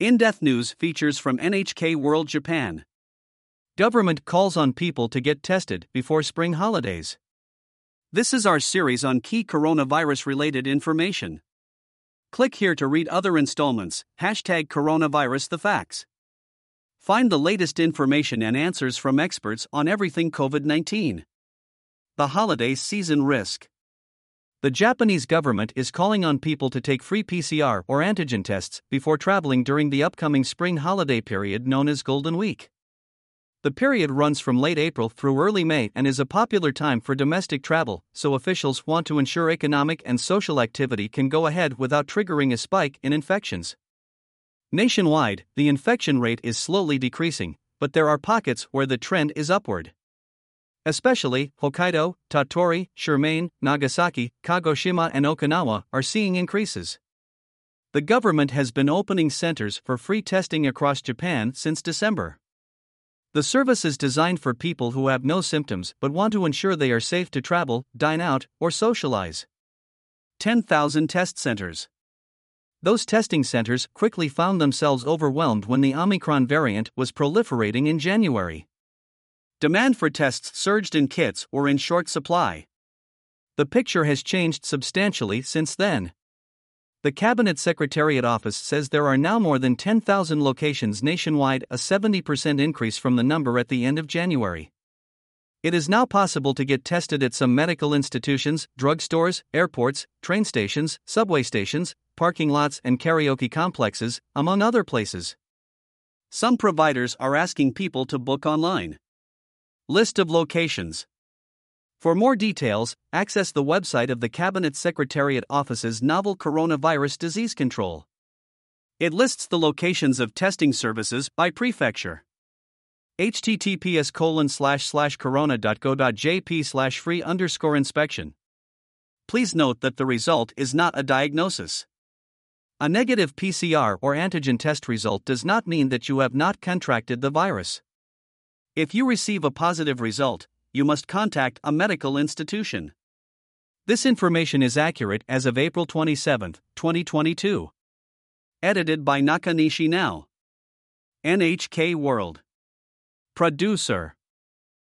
In depth news features from NHK World Japan. Government calls on people to get tested before spring holidays. This is our series on key coronavirus related information. Click here to read other installments. Hashtag coronavirus the facts. Find the latest information and answers from experts on everything COVID 19. The holiday season risk. The Japanese government is calling on people to take free PCR or antigen tests before traveling during the upcoming spring holiday period known as Golden Week. The period runs from late April through early May and is a popular time for domestic travel, so officials want to ensure economic and social activity can go ahead without triggering a spike in infections. Nationwide, the infection rate is slowly decreasing, but there are pockets where the trend is upward. Especially, Hokkaido, Tottori, Shimane, Nagasaki, Kagoshima, and Okinawa are seeing increases. The government has been opening centers for free testing across Japan since December. The service is designed for people who have no symptoms but want to ensure they are safe to travel, dine out, or socialize. 10,000 test centers. Those testing centers quickly found themselves overwhelmed when the Omicron variant was proliferating in January. Demand for tests surged and kits were in short supply. The picture has changed substantially since then. The Cabinet Secretariat Office says there are now more than 10,000 locations nationwide, a 70% increase from the number at the end of January. It is now possible to get tested at some medical institutions, drugstores, airports, train stations, subway stations, parking lots, and karaoke complexes, among other places. Some providers are asking people to book online. List of locations. For more details, access the website of the Cabinet Secretariat Office's Novel Coronavirus Disease Control. It lists the locations of testing services by prefecture. https colon slash slash corona.go.jp slash free underscore inspection. Please note that the result is not a diagnosis. A negative PCR or antigen test result does not mean that you have not contracted the virus. If you receive a positive result, you must contact a medical institution. This information is accurate as of April 27, 2022. Edited by Nakanishi Now. NHK World. Producer